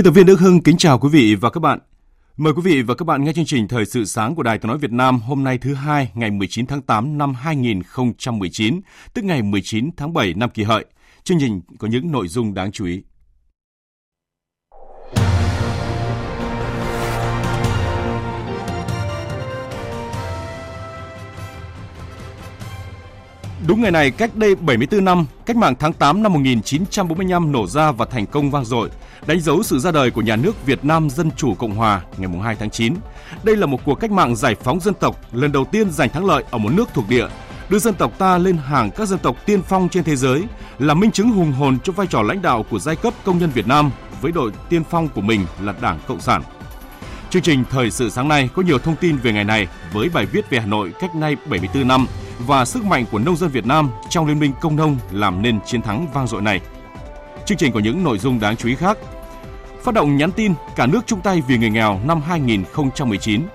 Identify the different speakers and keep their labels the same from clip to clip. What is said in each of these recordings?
Speaker 1: Biên tập viên Đức Hưng kính chào quý vị và các bạn. Mời quý vị và các bạn nghe chương trình Thời sự sáng của Đài Tiếng nói Việt Nam hôm nay thứ hai ngày 19 tháng 8 năm 2019, tức ngày 19 tháng 7 năm Kỷ Hợi. Chương trình có những nội dung đáng chú ý. Đúng ngày này, cách đây 74 năm, cách mạng tháng 8 năm 1945 nổ ra và thành công vang dội, đánh dấu sự ra đời của nhà nước Việt Nam Dân Chủ Cộng Hòa ngày 2 tháng 9. Đây là một cuộc cách mạng giải phóng dân tộc lần đầu tiên giành thắng lợi ở một nước thuộc địa, đưa dân tộc ta lên hàng các dân tộc tiên phong trên thế giới, là minh chứng hùng hồn cho vai trò lãnh đạo của giai cấp công nhân Việt Nam với đội tiên phong của mình là Đảng Cộng sản. Chương trình Thời sự sáng nay có nhiều thông tin về ngày này với bài viết về Hà Nội cách nay 74 năm và sức mạnh của nông dân Việt Nam trong Liên minh Công nông làm nên chiến thắng vang dội này. Chương trình có những nội dung đáng chú ý khác. Phát động nhắn tin cả nước chung tay vì người nghèo năm 2019.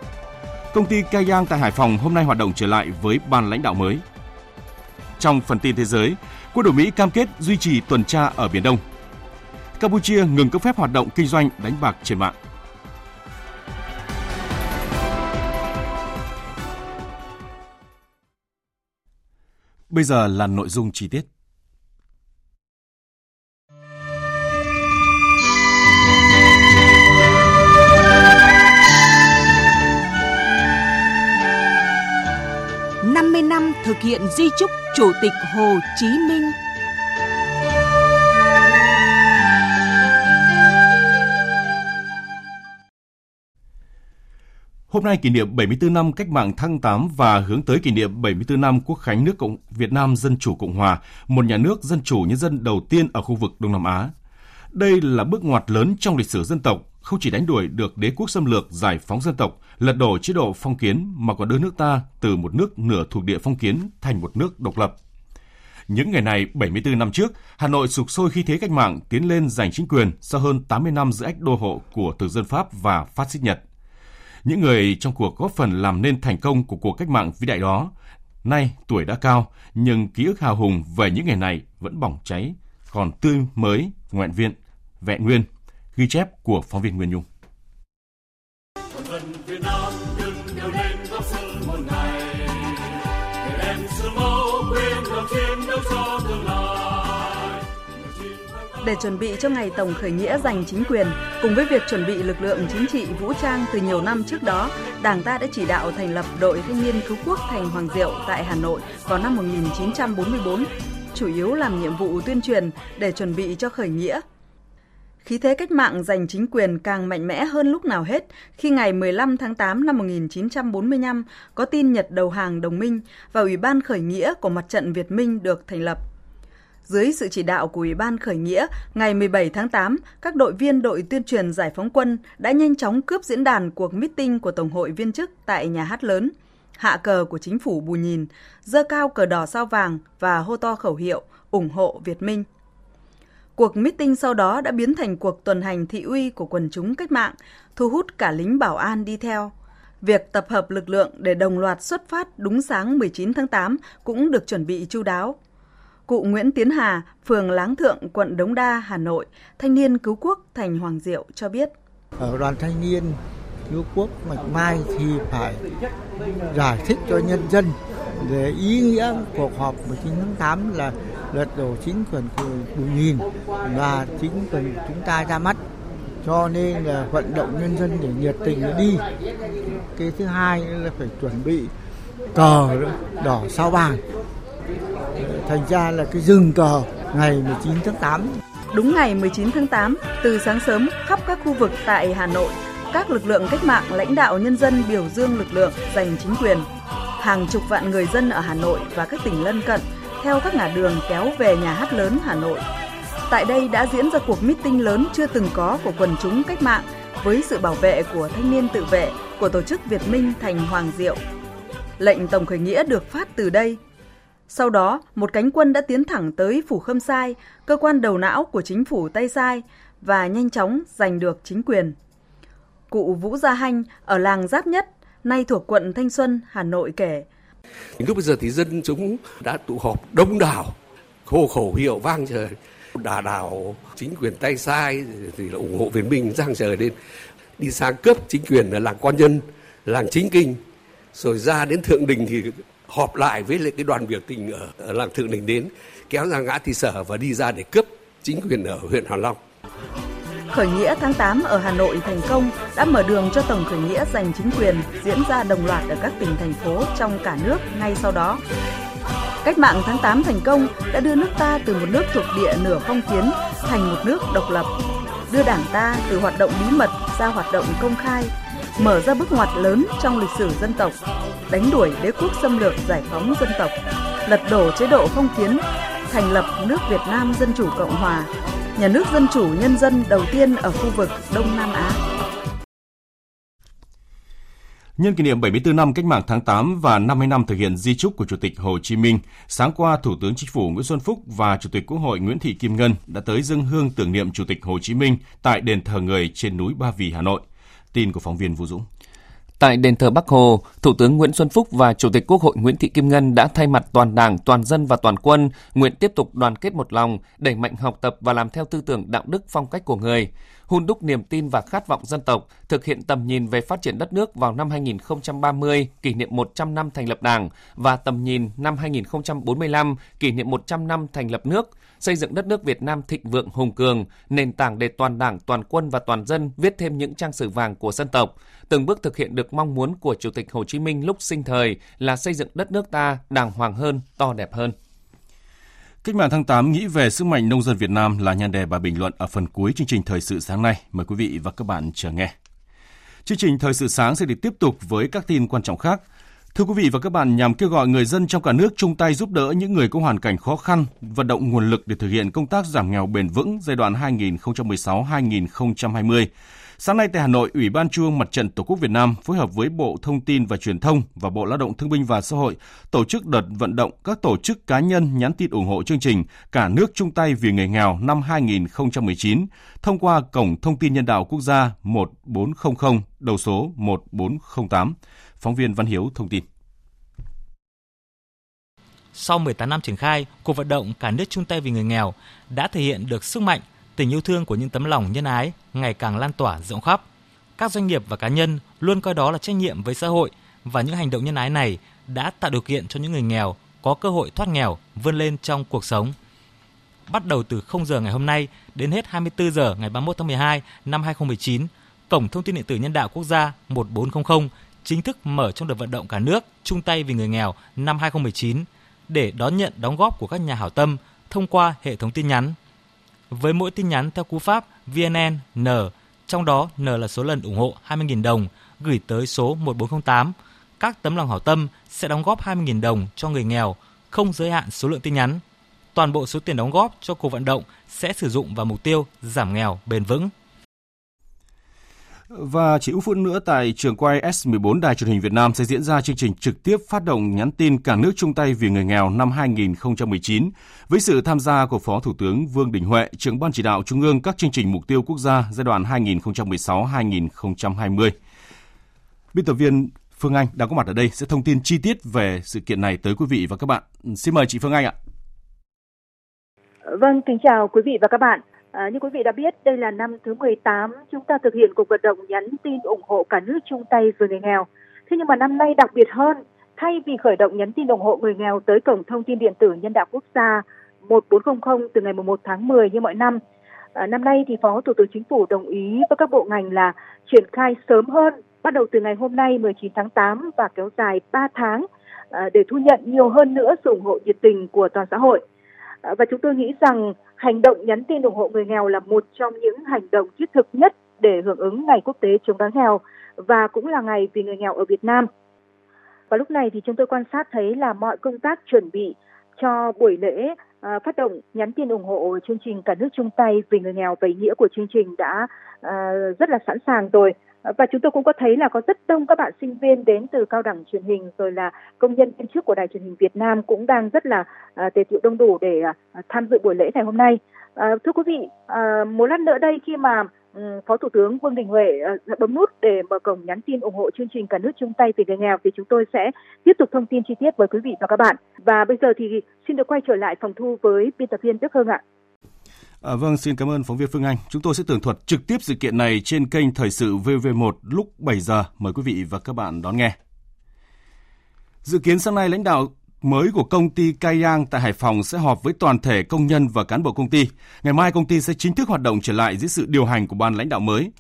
Speaker 1: Công ty Cayang tại Hải Phòng hôm nay hoạt động trở lại với ban lãnh đạo mới. Trong phần tin thế giới, quân đội Mỹ cam kết duy trì tuần tra ở Biển Đông. Campuchia ngừng cấp phép hoạt động kinh doanh đánh bạc trên mạng. Bây giờ là nội dung chi tiết.
Speaker 2: Thực hiện di chúc Chủ tịch Hồ Chí Minh.
Speaker 1: Hôm nay kỷ niệm 74 năm cách mạng tháng 8 và hướng tới kỷ niệm 74 năm Quốc khánh nước Cộng Việt Nam Dân Chủ Cộng Hòa, một nhà nước dân chủ nhân dân đầu tiên ở khu vực Đông Nam Á. Đây là bước ngoặt lớn trong lịch sử dân tộc, không chỉ đánh đuổi được đế quốc xâm lược giải phóng dân tộc, lật đổ chế độ phong kiến mà còn đưa nước ta từ một nước nửa thuộc địa phong kiến thành một nước độc lập. Những ngày này, 74 năm trước, Hà Nội sục sôi khi thế cách mạng tiến lên giành chính quyền sau hơn 80 năm giữa ách đô hộ của thực dân Pháp và phát xít Nhật. Những người trong cuộc góp phần làm nên thành công của cuộc cách mạng vĩ đại đó, nay tuổi đã cao, nhưng ký ức hào hùng về những ngày này vẫn bỏng cháy, còn tươi mới, nguyện viện, vẹn nguyên. Ghi chép của phóng viên Nguyên Nhung.
Speaker 3: Để chuẩn bị cho ngày tổng khởi nghĩa giành chính quyền, cùng với việc chuẩn bị lực lượng chính trị vũ trang từ nhiều năm trước đó, Đảng ta đã chỉ đạo thành lập đội thanh niên cứu quốc thành Hoàng Diệu tại Hà Nội vào năm 1944, chủ yếu làm nhiệm vụ tuyên truyền để chuẩn bị cho khởi nghĩa. Khí thế cách mạng giành chính quyền càng mạnh mẽ hơn lúc nào hết khi ngày 15 tháng 8 năm 1945 có tin Nhật đầu hàng đồng minh và Ủy ban khởi nghĩa của Mặt trận Việt Minh được thành lập. Dưới sự chỉ đạo của Ủy ban khởi nghĩa, ngày 17 tháng 8, các đội viên đội tuyên truyền giải phóng quân đã nhanh chóng cướp diễn đàn cuộc meeting của Tổng hội viên chức tại nhà hát lớn, hạ cờ của chính phủ Bù Nhìn, dơ cao cờ đỏ sao vàng và hô to khẩu hiệu ủng hộ Việt Minh. Cuộc meeting sau đó đã biến thành cuộc tuần hành thị uy của quần chúng cách mạng, thu hút cả lính bảo an đi theo. Việc tập hợp lực lượng để đồng loạt xuất phát đúng sáng 19 tháng 8 cũng được chuẩn bị chu đáo. Cụ Nguyễn Tiến Hà, phường Láng Thượng, quận Đống Đa, Hà Nội, thanh niên cứu quốc thành Hoàng Diệu cho biết.
Speaker 4: Ở đoàn thanh niên cứu quốc Mạch Mai thì phải giải thích cho nhân dân về ý nghĩa cuộc họp 19 tháng 8 là lật đổ chính quyền của Bùi Nhìn và chính quyền chúng ta ra mắt cho nên là vận động nhân dân để nhiệt tình đi cái thứ hai là phải chuẩn bị cờ đỏ sao vàng thành ra là cái rừng cờ ngày 19 tháng 8.
Speaker 3: Đúng ngày 19 tháng 8, từ sáng sớm khắp các khu vực tại Hà Nội, các lực lượng cách mạng lãnh đạo nhân dân biểu dương lực lượng giành chính quyền. Hàng chục vạn người dân ở Hà Nội và các tỉnh lân cận theo các ngã đường kéo về nhà hát lớn Hà Nội. Tại đây đã diễn ra cuộc meeting lớn chưa từng có của quần chúng cách mạng với sự bảo vệ của thanh niên tự vệ của tổ chức Việt Minh thành Hoàng Diệu. Lệnh tổng khởi nghĩa được phát từ đây. Sau đó, một cánh quân đã tiến thẳng tới Phủ Khâm Sai, cơ quan đầu não của chính phủ Tây Sai và nhanh chóng giành được chính quyền. Cụ Vũ Gia Hanh ở làng Giáp Nhất, nay thuộc quận Thanh Xuân, Hà Nội kể.
Speaker 5: Lúc bây giờ thì dân chúng đã tụ họp đông đảo, hô khẩu hiệu vang trời, đà đảo chính quyền tay sai thì là ủng hộ Việt Minh giang trời lên. Đi sang cướp chính quyền ở làng quan nhân làng chính kinh. Rồi ra đến thượng đình thì họp lại với lại cái đoàn biểu tình ở, ở làng thượng đình đến kéo ra ngã thị sở và đi ra để cướp chính quyền ở huyện hà Long.
Speaker 3: Khởi nghĩa tháng 8 ở Hà Nội thành công đã mở đường cho tổng khởi nghĩa giành chính quyền diễn ra đồng loạt ở các tỉnh thành phố trong cả nước ngay sau đó. Cách mạng tháng 8 thành công đã đưa nước ta từ một nước thuộc địa nửa phong kiến thành một nước độc lập, đưa đảng ta từ hoạt động bí mật ra hoạt động công khai, mở ra bước ngoặt lớn trong lịch sử dân tộc, đánh đuổi đế quốc xâm lược giải phóng dân tộc, lật đổ chế độ phong kiến, thành lập nước Việt Nam Dân Chủ Cộng Hòa, nhà nước dân chủ nhân dân đầu tiên ở khu vực Đông Nam Á.
Speaker 1: Nhân kỷ niệm 74 năm Cách mạng tháng 8 và 50 năm thực hiện di trúc của Chủ tịch Hồ Chí Minh, sáng qua Thủ tướng Chính phủ Nguyễn Xuân Phúc và Chủ tịch Quốc hội Nguyễn Thị Kim Ngân đã tới dâng hương tưởng niệm Chủ tịch Hồ Chí Minh tại đền thờ người trên núi Ba Vì, Hà Nội. Tin của phóng viên Vũ Dũng.
Speaker 6: Tại đền thờ Bắc Hồ, Thủ tướng Nguyễn Xuân Phúc và Chủ tịch Quốc hội Nguyễn Thị Kim Ngân đã thay mặt toàn Đảng, toàn dân và toàn quân nguyện tiếp tục đoàn kết một lòng, đẩy mạnh học tập và làm theo tư tưởng đạo đức phong cách của người, hun đúc niềm tin và khát vọng dân tộc, thực hiện tầm nhìn về phát triển đất nước vào năm 2030, kỷ niệm 100 năm thành lập Đảng và tầm nhìn năm 2045, kỷ niệm 100 năm thành lập nước, xây dựng đất nước Việt Nam thịnh vượng hùng cường, nền tảng để toàn Đảng, toàn quân và toàn dân viết thêm những trang sử vàng của dân tộc, từng bước thực hiện được mong muốn của Chủ tịch Hồ Chí Minh lúc sinh thời là xây dựng đất nước ta đàng hoàng hơn, to đẹp hơn.
Speaker 1: Cách mạng tháng 8 nghĩ về sức mạnh nông dân Việt Nam là nhan đề bài bình luận ở phần cuối chương trình thời sự sáng nay. Mời quý vị và các bạn chờ nghe. Chương trình thời sự sáng sẽ được tiếp tục với các tin quan trọng khác. Thưa quý vị và các bạn, nhằm kêu gọi người dân trong cả nước chung tay giúp đỡ những người có hoàn cảnh khó khăn, vận động nguồn lực để thực hiện công tác giảm nghèo bền vững giai đoạn 2016-2020, Sáng nay tại Hà Nội, Ủy ban Trung ương Mặt trận Tổ quốc Việt Nam phối hợp với Bộ Thông tin và Truyền thông và Bộ Lao động Thương binh và Xã hội tổ chức đợt vận động các tổ chức cá nhân nhắn tin ủng hộ chương trình Cả nước chung tay vì người nghèo năm 2019 thông qua cổng thông tin nhân đạo quốc gia 1400 đầu số 1408. Phóng viên Văn Hiếu thông tin.
Speaker 7: Sau 18 năm triển khai, cuộc vận động Cả nước chung tay vì người nghèo đã thể hiện được sức mạnh tình yêu thương của những tấm lòng nhân ái ngày càng lan tỏa rộng khắp. Các doanh nghiệp và cá nhân luôn coi đó là trách nhiệm với xã hội và những hành động nhân ái này đã tạo điều kiện cho những người nghèo có cơ hội thoát nghèo, vươn lên trong cuộc sống. Bắt đầu từ 0 giờ ngày hôm nay đến hết 24 giờ ngày 31 tháng 12 năm 2019, Cổng Thông tin điện tử nhân đạo quốc gia 1400 chính thức mở trong đợt vận động cả nước chung tay vì người nghèo năm 2019 để đón nhận đóng góp của các nhà hảo tâm thông qua hệ thống tin nhắn với mỗi tin nhắn theo cú pháp VNN N, trong đó N là số lần ủng hộ 20.000 đồng gửi tới số 1408. Các tấm lòng hảo tâm sẽ đóng góp 20.000 đồng cho người nghèo, không giới hạn số lượng tin nhắn. Toàn bộ số tiền đóng góp cho cuộc vận động sẽ sử dụng vào mục tiêu giảm nghèo bền vững.
Speaker 1: Và chỉ ít phút nữa tại trường quay S14 Đài truyền hình Việt Nam sẽ diễn ra chương trình trực tiếp phát động nhắn tin cả nước chung tay vì người nghèo năm 2019 với sự tham gia của Phó Thủ tướng Vương Đình Huệ, trưởng ban chỉ đạo Trung ương các chương trình mục tiêu quốc gia giai đoạn 2016-2020. Biên tập viên Phương Anh đang có mặt ở đây sẽ thông tin chi tiết về sự kiện này tới quý vị và các bạn. Xin mời chị Phương Anh ạ.
Speaker 8: Vâng, kính chào quý vị và các bạn. À, như quý vị đã biết, đây là năm thứ 18 chúng ta thực hiện cuộc vận động nhắn tin ủng hộ cả nước chung tay vì người nghèo. Thế nhưng mà năm nay đặc biệt hơn, thay vì khởi động nhắn tin ủng hộ người nghèo tới cổng thông tin điện tử nhân đạo quốc gia 1400 từ ngày 1 tháng 10 như mọi năm, à, năm nay thì Phó Thủ tướng Chính phủ đồng ý với các bộ ngành là triển khai sớm hơn, bắt đầu từ ngày hôm nay 19 tháng 8 và kéo dài 3 tháng à, để thu nhận nhiều hơn nữa sự ủng hộ nhiệt tình của toàn xã hội. À, và chúng tôi nghĩ rằng hành động nhắn tin ủng hộ người nghèo là một trong những hành động thiết thực nhất để hưởng ứng Ngày Quốc tế chống đói nghèo và cũng là ngày vì người nghèo ở Việt Nam. Và lúc này thì chúng tôi quan sát thấy là mọi công tác chuẩn bị cho buổi lễ à, phát động nhắn tin ủng hộ chương trình cả nước chung tay vì người nghèo và ý nghĩa của chương trình đã à, rất là sẵn sàng rồi và chúng tôi cũng có thấy là có rất đông các bạn sinh viên đến từ cao đẳng truyền hình rồi là công nhân viên chức của đài truyền hình Việt Nam cũng đang rất là à, tề tựu đông đủ để à, tham dự buổi lễ ngày hôm nay. À, thưa quý vị, một lát nữa đây khi mà ừ, Phó Thủ tướng Vương Đình Huệ bấm nút để mở cổng nhắn tin ủng hộ chương trình cả nước chung tay vì người nghèo thì chúng tôi sẽ tiếp tục thông tin chi tiết với quý vị và các bạn. Và bây giờ thì xin được quay trở lại phòng thu với biên tập viên Đức Hương ạ.
Speaker 1: À, vâng, xin cảm ơn phóng viên Phương Anh. Chúng tôi sẽ tường thuật trực tiếp sự kiện này trên kênh Thời sự VV1 lúc 7 giờ. Mời quý vị và các bạn đón nghe. Dự kiến sáng nay lãnh đạo mới của công ty Cayang tại Hải Phòng sẽ họp với toàn thể công nhân và cán bộ công ty. Ngày mai công ty sẽ chính thức hoạt động trở lại dưới sự điều hành của ban lãnh đạo mới.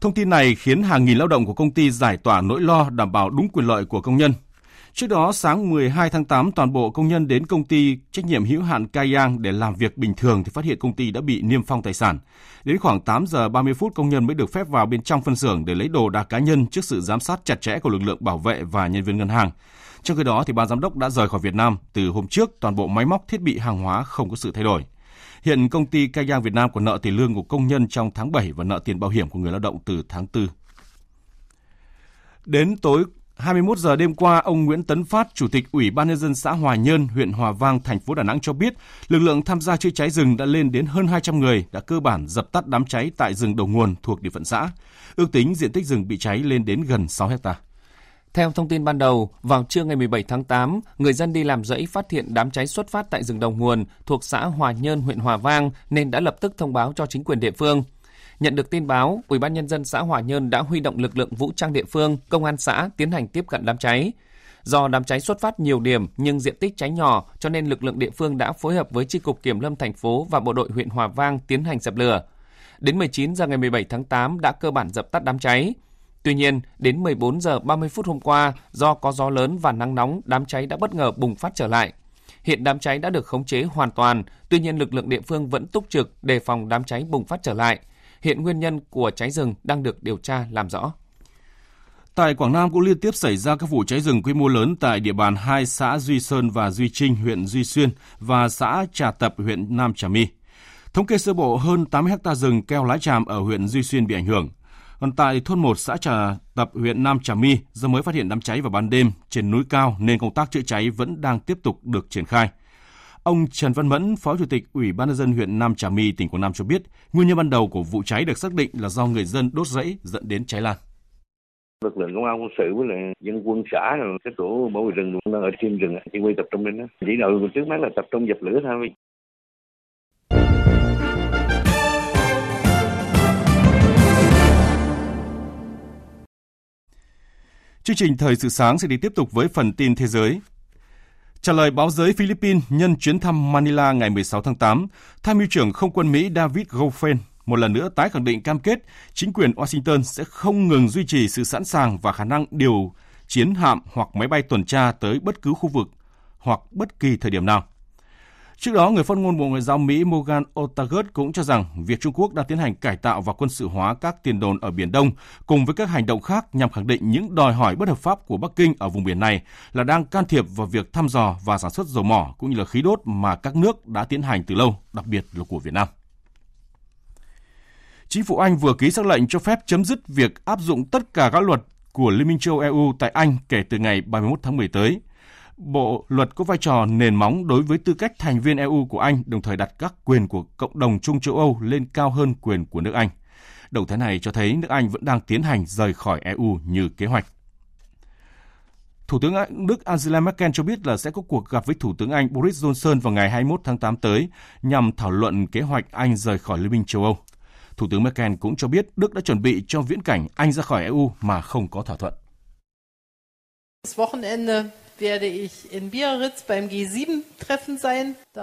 Speaker 1: Thông tin này khiến hàng nghìn lao động của công ty giải tỏa nỗi lo đảm bảo đúng quyền lợi của công nhân. Trước đó, sáng 12 tháng 8, toàn bộ công nhân đến công ty trách nhiệm hữu hạn Kayang để làm việc bình thường thì phát hiện công ty đã bị niêm phong tài sản. Đến khoảng 8 giờ 30 phút, công nhân mới được phép vào bên trong phân xưởng để lấy đồ đạc cá nhân trước sự giám sát chặt chẽ của lực lượng bảo vệ và nhân viên ngân hàng. Trong khi đó, thì ban giám đốc đã rời khỏi Việt Nam. Từ hôm trước, toàn bộ máy móc thiết bị hàng hóa không có sự thay đổi. Hiện công ty Kayang Việt Nam còn nợ tiền lương của công nhân trong tháng 7 và nợ tiền bảo hiểm của người lao động từ tháng 4. Đến tối 21 giờ đêm qua, ông Nguyễn Tấn Phát, Chủ tịch Ủy ban nhân dân xã Hòa Nhơn, huyện Hòa Vang, thành phố Đà Nẵng cho biết, lực lượng tham gia chữa cháy rừng đã lên đến hơn 200 người, đã cơ bản dập tắt đám cháy tại rừng đầu nguồn thuộc địa phận xã. Ước tính diện tích rừng bị cháy lên đến gần 6 hectare.
Speaker 6: Theo thông tin ban đầu, vào trưa ngày 17 tháng 8, người dân đi làm rẫy phát hiện đám cháy xuất phát tại rừng đầu nguồn thuộc xã Hòa Nhơn, huyện Hòa Vang nên đã lập tức thông báo cho chính quyền địa phương. Nhận được tin báo, Ủy ban nhân dân xã Hòa Nhơn đã huy động lực lượng vũ trang địa phương, công an xã tiến hành tiếp cận đám cháy. Do đám cháy xuất phát nhiều điểm nhưng diện tích cháy nhỏ, cho nên lực lượng địa phương đã phối hợp với chi cục kiểm lâm thành phố và bộ đội huyện Hòa Vang tiến hành dập lửa. Đến 19 giờ ngày 17 tháng 8 đã cơ bản dập tắt đám cháy. Tuy nhiên, đến 14 giờ 30 phút hôm qua, do có gió lớn và nắng nóng, đám cháy đã bất ngờ bùng phát trở lại. Hiện đám cháy đã được khống chế hoàn toàn, tuy nhiên lực lượng địa phương vẫn túc trực đề phòng đám cháy bùng phát trở lại. Hiện nguyên nhân của cháy rừng đang được điều tra làm rõ.
Speaker 1: Tại Quảng Nam cũng liên tiếp xảy ra các vụ cháy rừng quy mô lớn tại địa bàn hai xã Duy Sơn và Duy Trinh, huyện Duy Xuyên và xã Trà Tập, huyện Nam Trà My. Thống kê sơ bộ hơn 80 ha rừng keo lá tràm ở huyện Duy Xuyên bị ảnh hưởng. Còn tại thôn 1 xã Trà Tập, huyện Nam Trà My, do mới phát hiện đám cháy vào ban đêm trên núi cao nên công tác chữa cháy vẫn đang tiếp tục được triển khai. Ông Trần Văn Mẫn, Phó Chủ tịch Ủy ban nhân dân huyện Nam Trà My, tỉnh Quảng Nam cho biết, nguyên nhân ban đầu của vụ cháy được xác định là do người dân đốt rẫy dẫn đến cháy lan.
Speaker 9: Lực lượng công an quân sự với lại dân quân xã rồi cái tổ bảo vệ rừng đang ở trên rừng chỉ huy tập trung lên đó. Chỉ đạo trước mắt là tập trung dập lửa thôi.
Speaker 1: Chương trình Thời sự sáng sẽ đi tiếp tục với phần tin thế giới. Trả lời báo giới Philippines nhân chuyến thăm Manila ngày 16 tháng 8, tham mưu trưởng không quân Mỹ David Goffin một lần nữa tái khẳng định cam kết chính quyền Washington sẽ không ngừng duy trì sự sẵn sàng và khả năng điều chiến hạm hoặc máy bay tuần tra tới bất cứ khu vực hoặc bất kỳ thời điểm nào. Trước đó, người phát ngôn Bộ Ngoại giao Mỹ Morgan Ortagus cũng cho rằng việc Trung Quốc đang tiến hành cải tạo và quân sự hóa các tiền đồn ở Biển Đông cùng với các hành động khác nhằm khẳng định những đòi hỏi bất hợp pháp của Bắc Kinh ở vùng biển này là đang can thiệp vào việc thăm dò và sản xuất dầu mỏ cũng như là khí đốt mà các nước đã tiến hành từ lâu, đặc biệt là của Việt Nam. Chính phủ Anh vừa ký xác lệnh cho phép chấm dứt việc áp dụng tất cả các luật của Liên minh châu EU tại Anh kể từ ngày 31 tháng 10 tới. Bộ luật có vai trò nền móng đối với tư cách thành viên EU của Anh, đồng thời đặt các quyền của cộng đồng chung châu Âu lên cao hơn quyền của nước Anh. Động thái này cho thấy nước Anh vẫn đang tiến hành rời khỏi EU như kế hoạch. Thủ tướng Đức Angela Merkel cho biết là sẽ có cuộc gặp với Thủ tướng Anh Boris Johnson vào ngày 21 tháng 8 tới nhằm thảo luận kế hoạch Anh rời khỏi Liên minh châu Âu. Thủ tướng Merkel cũng cho biết Đức đã chuẩn bị cho viễn cảnh Anh ra khỏi EU mà không có thỏa thuận.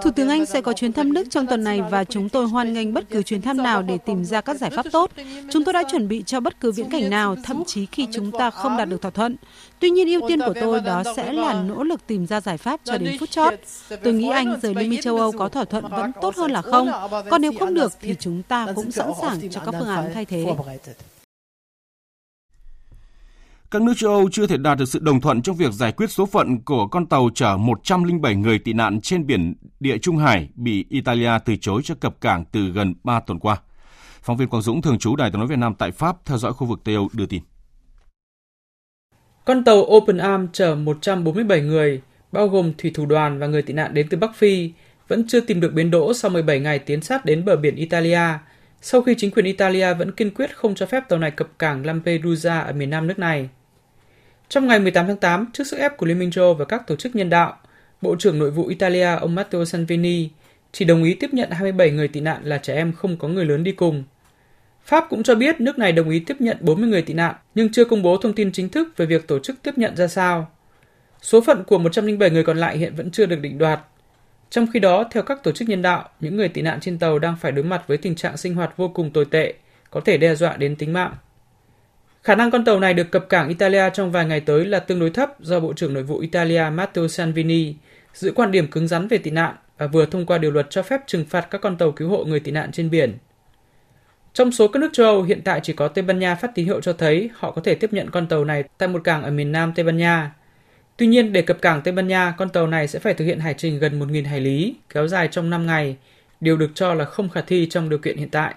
Speaker 10: Thủ tướng Anh sẽ có chuyến thăm Đức trong tuần này và chúng tôi hoan nghênh bất cứ chuyến thăm nào để tìm ra các giải pháp tốt. Chúng tôi đã chuẩn bị cho bất cứ viễn cảnh nào, thậm chí khi chúng ta không đạt được thỏa thuận. Tuy nhiên ưu tiên của tôi đó sẽ là nỗ lực tìm ra giải pháp cho đến phút chót. Tôi nghĩ Anh rời Liên minh châu Âu có thỏa thuận vẫn tốt hơn là không. Còn nếu không được thì chúng ta cũng sẵn sàng cho các phương án thay thế.
Speaker 1: Các nước châu Âu chưa thể đạt được sự đồng thuận trong việc giải quyết số phận của con tàu chở 107 người tị nạn trên biển địa Trung Hải bị Italia từ chối cho cập cảng từ gần 3 tuần qua. Phóng viên Quang Dũng thường trú Đài tiếng nói Việt Nam tại Pháp theo dõi khu vực Tây Âu đưa tin.
Speaker 11: Con tàu Open Arm chở 147 người, bao gồm thủy thủ đoàn và người tị nạn đến từ Bắc Phi, vẫn chưa tìm được bến đỗ sau 17 ngày tiến sát đến bờ biển Italia, sau khi chính quyền Italia vẫn kiên quyết không cho phép tàu này cập cảng Lampedusa ở miền nam nước này. Trong ngày 18 tháng 8, trước sức ép của Liên minh châu và các tổ chức nhân đạo, Bộ trưởng Nội vụ Italia ông Matteo Salvini chỉ đồng ý tiếp nhận 27 người tị nạn là trẻ em không có người lớn đi cùng. Pháp cũng cho biết nước này đồng ý tiếp nhận 40 người tị nạn, nhưng chưa công bố thông tin chính thức về việc tổ chức tiếp nhận ra sao. Số phận của 107 người còn lại hiện vẫn chưa được định đoạt. Trong khi đó, theo các tổ chức nhân đạo, những người tị nạn trên tàu đang phải đối mặt với tình trạng sinh hoạt vô cùng tồi tệ, có thể đe dọa đến tính mạng. Khả năng con tàu này được cập cảng Italia trong vài ngày tới là tương đối thấp do Bộ trưởng Nội vụ Italia Matteo Salvini giữ quan điểm cứng rắn về tị nạn và vừa thông qua điều luật cho phép trừng phạt các con tàu cứu hộ người tị nạn trên biển. Trong số các nước châu Âu, hiện tại chỉ có Tây Ban Nha phát tín hiệu cho thấy họ có thể tiếp nhận con tàu này tại một cảng ở miền nam Tây Ban Nha. Tuy nhiên, để cập cảng Tây Ban Nha, con tàu này sẽ phải thực hiện hải trình gần 1.000 hải lý, kéo dài trong 5 ngày, điều được cho là không khả thi trong điều kiện hiện tại.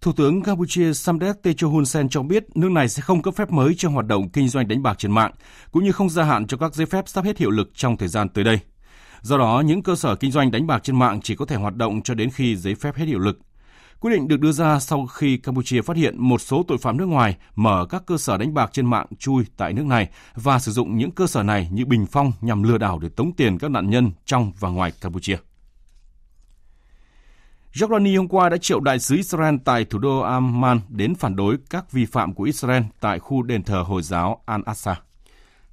Speaker 1: Thủ tướng Campuchia Samdech Techo Hun Sen cho biết nước này sẽ không cấp phép mới cho hoạt động kinh doanh đánh bạc trên mạng, cũng như không gia hạn cho các giấy phép sắp hết hiệu lực trong thời gian tới đây. Do đó, những cơ sở kinh doanh đánh bạc trên mạng chỉ có thể hoạt động cho đến khi giấy phép hết hiệu lực. Quyết định được đưa ra sau khi Campuchia phát hiện một số tội phạm nước ngoài mở các cơ sở đánh bạc trên mạng chui tại nước này và sử dụng những cơ sở này như bình phong nhằm lừa đảo để tống tiền các nạn nhân trong và ngoài Campuchia. Jordani hôm qua đã triệu đại sứ Israel tại thủ đô Amman đến phản đối các vi phạm của Israel tại khu đền thờ Hồi giáo Al-Aqsa.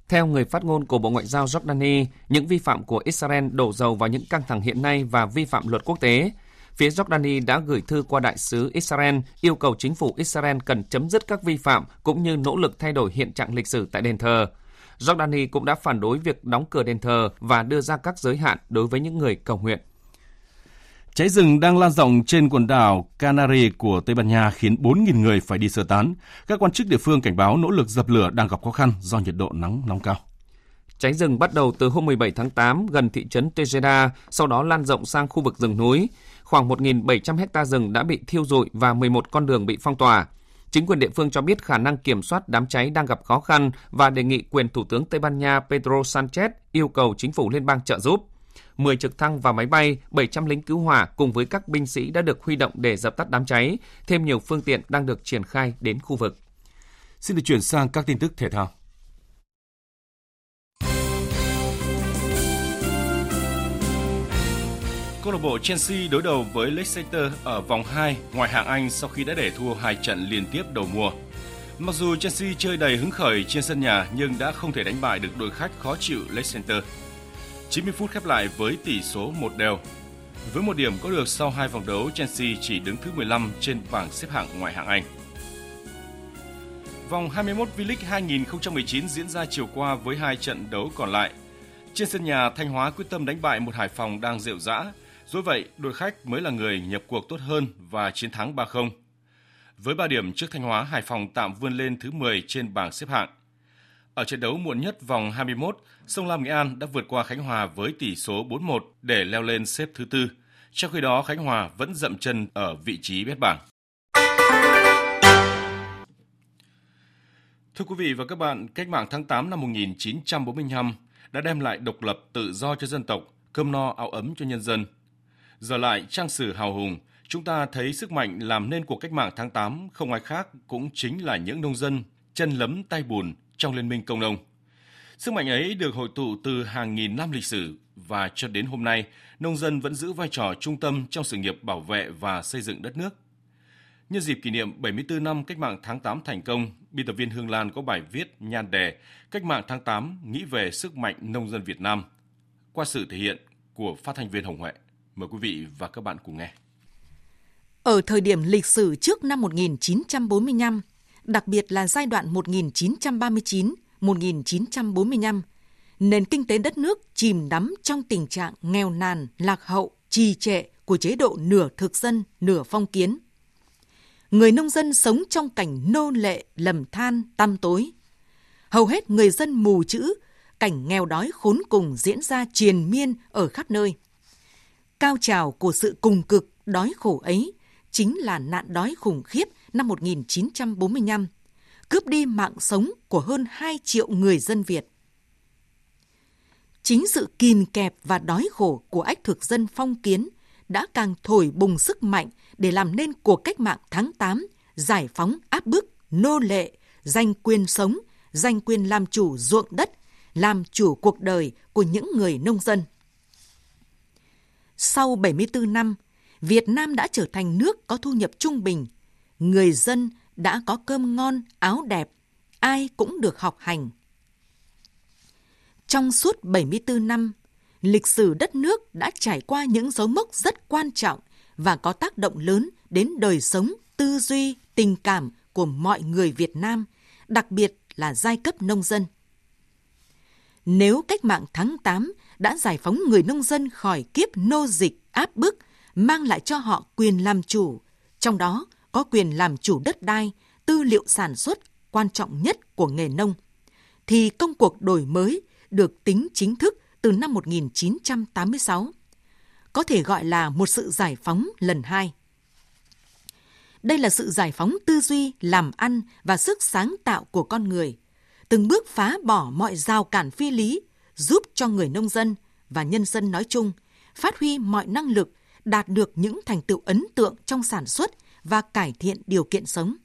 Speaker 6: Theo người phát ngôn của Bộ Ngoại giao Jordani, những vi phạm của Israel đổ dầu vào những căng thẳng hiện nay và vi phạm luật quốc tế. Phía Jordani đã gửi thư qua đại sứ Israel yêu cầu chính phủ Israel cần chấm dứt các vi phạm cũng như nỗ lực thay đổi hiện trạng lịch sử tại đền thờ. Jordani cũng đã phản đối việc đóng cửa đền thờ và đưa ra các giới hạn đối với những người cầu nguyện.
Speaker 1: Cháy rừng đang lan rộng trên quần đảo Canary của Tây Ban Nha khiến 4.000 người phải đi sơ tán. Các quan chức địa phương cảnh báo nỗ lực dập lửa đang gặp khó khăn do nhiệt độ nắng nóng cao.
Speaker 6: Cháy rừng bắt đầu từ hôm 17 tháng 8 gần thị trấn Tejeda, sau đó lan rộng sang khu vực rừng núi. Khoảng 1.700 hecta rừng đã bị thiêu rụi và 11 con đường bị phong tỏa. Chính quyền địa phương cho biết khả năng kiểm soát đám cháy đang gặp khó khăn và đề nghị quyền Thủ tướng Tây Ban Nha Pedro Sanchez yêu cầu chính phủ liên bang trợ giúp. 10 trực thăng và máy bay, 700 lính cứu hỏa cùng với các binh sĩ đã được huy động để dập tắt đám cháy. Thêm nhiều phương tiện đang được triển khai đến khu vực.
Speaker 1: Xin được chuyển sang các tin tức thể thao. Câu lạc bộ Chelsea đối đầu với Leicester ở vòng 2 ngoài hạng Anh sau khi đã để thua hai trận liên tiếp đầu mùa. Mặc dù Chelsea chơi đầy hứng khởi trên sân nhà nhưng đã không thể đánh bại được đội khách khó chịu Leicester. 90 phút khép lại với tỷ số một đều. Với một điểm có được sau hai vòng đấu, Chelsea chỉ đứng thứ 15 trên bảng xếp hạng ngoại hạng Anh. Vòng 21 V-League 2019 diễn ra chiều qua với hai trận đấu còn lại. Trên sân nhà, Thanh Hóa quyết tâm đánh bại một Hải Phòng đang rệu rã. Dù vậy, đội khách mới là người nhập cuộc tốt hơn và chiến thắng 3-0. Với 3 điểm trước Thanh Hóa, Hải Phòng tạm vươn lên thứ 10 trên bảng xếp hạng. Ở trận đấu muộn nhất vòng 21, Sông Lam Nghệ An đã vượt qua Khánh Hòa với tỷ số 4-1 để leo lên xếp thứ tư. Trong khi đó, Khánh Hòa vẫn dậm chân ở vị trí bét bảng. Thưa quý vị và các bạn, cách mạng tháng 8 năm 1945 đã đem lại độc lập tự do cho dân tộc, cơm no áo ấm cho nhân dân. Giờ lại trang sử hào hùng, chúng ta thấy sức mạnh làm nên cuộc cách mạng tháng 8 không ai khác cũng chính là những nông dân chân lấm tay bùn trong Liên minh Công nông. Sức mạnh ấy được hội tụ từ hàng nghìn năm lịch sử và cho đến hôm nay, nông dân vẫn giữ vai trò trung tâm trong sự nghiệp bảo vệ và xây dựng đất nước. Nhân dịp kỷ niệm 74 năm Cách mạng tháng 8 thành công, biên tập viên Hương Lan có bài viết nhan đề Cách mạng tháng 8 nghĩ về sức mạnh nông dân Việt Nam qua sự thể hiện của phát thanh viên Hồng Huệ. Mời quý vị và các bạn cùng nghe.
Speaker 2: Ở thời điểm lịch sử trước năm 1945, đặc biệt là giai đoạn 1939-1945, nền kinh tế đất nước chìm đắm trong tình trạng nghèo nàn, lạc hậu, trì trệ của chế độ nửa thực dân, nửa phong kiến. Người nông dân sống trong cảnh nô lệ, lầm than, tăm tối. Hầu hết người dân mù chữ, cảnh nghèo đói khốn cùng diễn ra triền miên ở khắp nơi. Cao trào của sự cùng cực, đói khổ ấy chính là nạn đói khủng khiếp năm 1945, cướp đi mạng sống của hơn 2 triệu người dân Việt. Chính sự kìm kẹp và đói khổ của ách thực dân phong kiến đã càng thổi bùng sức mạnh để làm nên cuộc cách mạng tháng 8, giải phóng áp bức, nô lệ, giành quyền sống, giành quyền làm chủ ruộng đất, làm chủ cuộc đời của những người nông dân. Sau 74 năm, Việt Nam đã trở thành nước có thu nhập trung bình. Người dân đã có cơm ngon, áo đẹp, ai cũng được học hành. Trong suốt 74 năm, lịch sử đất nước đã trải qua những dấu mốc rất quan trọng và có tác động lớn đến đời sống, tư duy, tình cảm của mọi người Việt Nam, đặc biệt là giai cấp nông dân. Nếu cách mạng tháng 8 đã giải phóng người nông dân khỏi kiếp nô dịch áp bức, mang lại cho họ quyền làm chủ, trong đó có quyền làm chủ đất đai, tư liệu sản xuất quan trọng nhất của nghề nông, thì công cuộc đổi mới được tính chính thức từ năm 1986. Có thể gọi là một sự giải phóng lần hai. Đây là sự giải phóng tư duy, làm ăn và sức sáng tạo của con người, từng bước phá bỏ mọi rào cản phi lý, giúp cho người nông dân và nhân dân nói chung phát huy mọi năng lực, đạt được những thành tựu ấn tượng trong sản xuất và cải thiện điều kiện sống.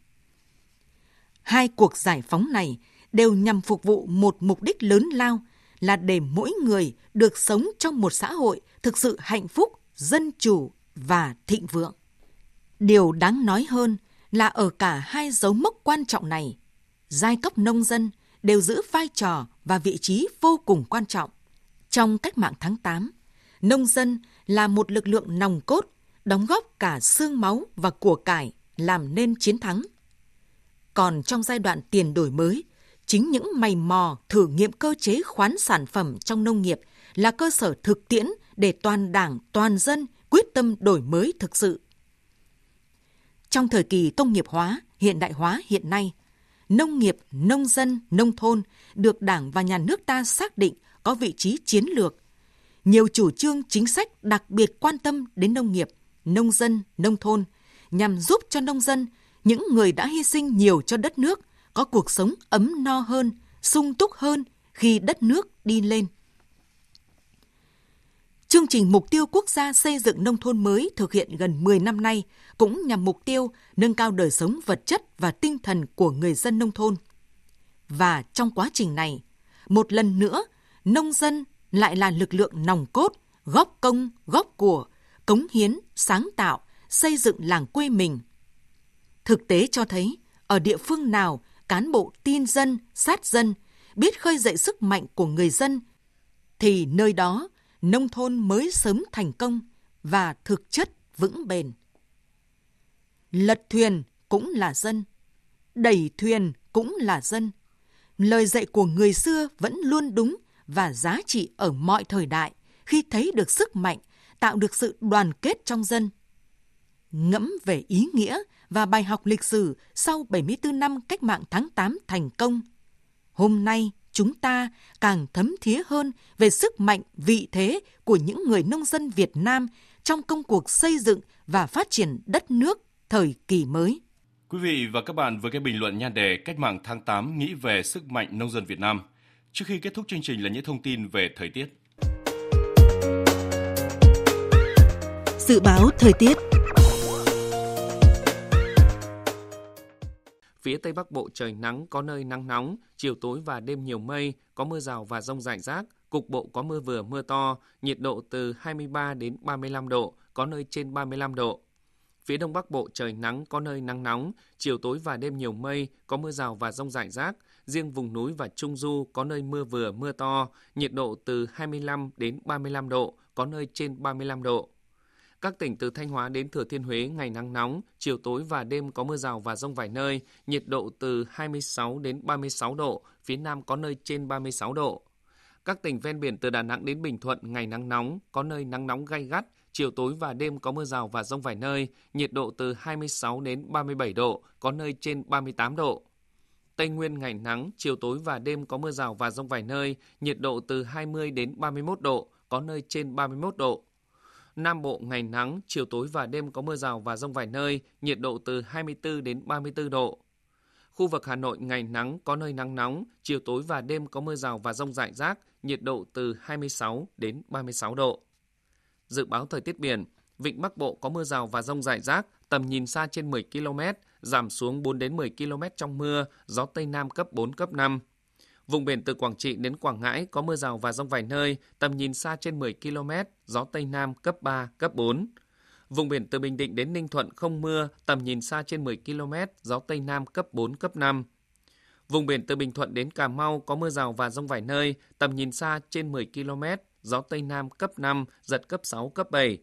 Speaker 2: Hai cuộc giải phóng này đều nhằm phục vụ một mục đích lớn lao là để mỗi người được sống trong một xã hội thực sự hạnh phúc, dân chủ và thịnh vượng. Điều đáng nói hơn là ở cả hai dấu mốc quan trọng này, giai cấp nông dân đều giữ vai trò và vị trí vô cùng quan trọng. Trong cách mạng tháng 8, nông dân là một lực lượng nòng cốt, đóng góp cả xương máu và của cải làm nên chiến thắng. Còn trong giai đoạn tiền đổi mới, chính những mày mò thử nghiệm cơ chế khoán sản phẩm trong nông nghiệp là cơ sở thực tiễn để toàn đảng, toàn dân quyết tâm đổi mới thực sự. Trong thời kỳ công nghiệp hóa, hiện đại hóa hiện nay, nông nghiệp, nông dân, nông thôn được Đảng và Nhà nước ta xác định có vị trí chiến lược. Nhiều chủ trương chính sách đặc biệt quan tâm đến nông nghiệp, nông dân, nông thôn nhằm giúp cho nông dân, những người đã hy sinh nhiều cho đất nước, có cuộc sống ấm no hơn, sung túc hơn khi đất nước đi lên. Chương trình Mục tiêu Quốc gia xây dựng nông thôn mới thực hiện gần 10 năm nay cũng nhằm mục tiêu nâng cao đời sống vật chất và tinh thần của người dân nông thôn. Và trong quá trình này, một lần nữa, nông dân lại là lực lượng nòng cốt, góp công, góp của, cống hiến, sáng tạo, xây dựng làng quê mình. Thực tế cho thấy, ở địa phương nào, cán bộ tin dân, sát dân, biết khơi dậy sức mạnh của người dân, thì nơi đó nông thôn mới sớm thành công và thực chất vững bền. Lật thuyền cũng là dân, đẩy thuyền cũng là dân. Lời dạy của người xưa vẫn luôn đúng và giá trị ở mọi thời đại khi thấy được sức mạnh, tạo được sự đoàn kết trong dân. Ngẫm về ý nghĩa và bài học lịch sử sau 74 năm cách mạng tháng 8 thành công. Hôm nay, chúng ta càng thấm thía hơn về sức mạnh vị thế của những người nông dân Việt Nam trong công cuộc xây dựng và phát triển đất nước thời kỳ mới.
Speaker 1: Quý vị và các bạn vừa nghe bình luận nhan đề Cách mạng tháng 8 nghĩ về sức mạnh nông dân Việt Nam. Trước khi kết thúc chương trình là những thông tin về thời tiết.
Speaker 2: Dự báo thời tiết
Speaker 6: Phía Tây Bắc Bộ trời nắng, có nơi nắng nóng, chiều tối và đêm nhiều mây, có mưa rào và rông rải rác, cục bộ có mưa vừa mưa to, nhiệt độ từ 23 đến 35 độ, có nơi trên 35 độ. Phía Đông Bắc Bộ trời nắng, có nơi nắng nóng, chiều tối và đêm nhiều mây, có mưa rào và rông rải rác. Riêng vùng núi và Trung Du có nơi mưa vừa, mưa to, nhiệt độ từ 25 đến 35 độ, có nơi trên 35 độ. Các tỉnh từ Thanh Hóa đến Thừa Thiên Huế ngày nắng nóng, chiều tối và đêm có mưa rào và rông vài nơi, nhiệt độ từ 26 đến 36 độ, phía Nam có nơi trên 36 độ. Các tỉnh ven biển từ Đà Nẵng đến Bình Thuận ngày nắng nóng, có nơi nắng nóng gay gắt, chiều tối và đêm có mưa rào và rông vài nơi, nhiệt độ từ 26 đến 37 độ, có nơi trên 38 độ. Tây Nguyên ngày nắng, chiều tối và đêm có mưa rào và rông vài nơi, nhiệt độ từ 20 đến 31 độ, có nơi trên 31 độ. Nam Bộ ngày nắng, chiều tối và đêm có mưa rào và rông vài nơi, nhiệt độ từ 24 đến 34 độ. Khu vực Hà Nội ngày nắng, có nơi nắng nóng, chiều tối và đêm có mưa rào và rông rải rác, nhiệt độ từ 26 đến 36 độ. Dự báo thời tiết biển, Vịnh Bắc Bộ có mưa rào và rông rải rác, tầm nhìn xa trên 10 km, giảm xuống 4 đến 10 km trong mưa, gió Tây Nam cấp 4, cấp 5. Vùng biển từ Quảng Trị đến Quảng Ngãi có mưa rào và rông vài nơi, tầm nhìn xa trên 10 km, gió Tây Nam cấp 3, cấp 4. Vùng biển từ Bình Định đến Ninh Thuận không mưa, tầm nhìn xa trên 10 km, gió Tây Nam cấp 4, cấp 5. Vùng biển từ Bình Thuận đến Cà Mau có mưa rào và rông vài nơi, tầm nhìn xa trên 10 km, gió Tây Nam cấp 5, giật cấp 6, cấp 7.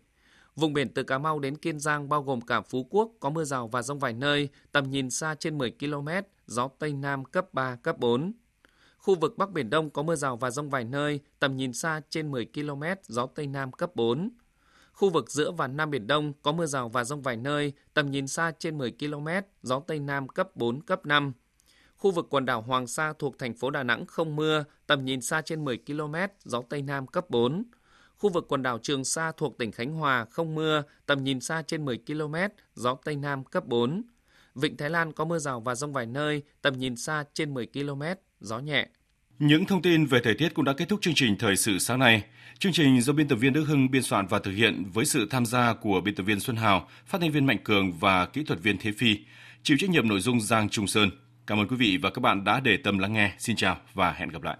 Speaker 6: Vùng biển từ Cà Mau đến Kiên Giang bao gồm cả Phú Quốc có mưa rào và rông vài nơi, tầm nhìn xa trên 10 km, gió Tây Nam cấp 3, cấp 4. Khu vực Bắc Biển Đông có mưa rào và rông vài nơi, tầm nhìn xa trên 10 km, gió Tây Nam cấp 4. Khu vực giữa và Nam Biển Đông có mưa rào và rông vài nơi, tầm nhìn xa trên 10 km, gió Tây Nam cấp 4, cấp 5. Khu vực quần đảo Hoàng Sa thuộc thành phố Đà Nẵng không mưa, tầm nhìn xa trên 10 km, gió Tây Nam cấp 4. Khu vực quần đảo Trường Sa thuộc tỉnh Khánh Hòa không mưa, tầm nhìn xa trên 10 km, gió Tây Nam cấp 4. Vịnh Thái Lan có mưa rào và rông vài nơi, tầm nhìn xa trên 10 km, gió nhẹ.
Speaker 1: Những thông tin về thời tiết cũng đã kết thúc chương trình Thời sự sáng nay. Chương trình do biên tập viên Đức Hưng biên soạn và thực hiện với sự tham gia của biên tập viên Xuân Hào, phát thanh viên Mạnh Cường và kỹ thuật viên Thế Phi. Chịu trách nhiệm nội dung Giang Trung Sơn. Cảm ơn quý vị và các bạn đã để tâm lắng nghe. Xin chào và hẹn gặp lại.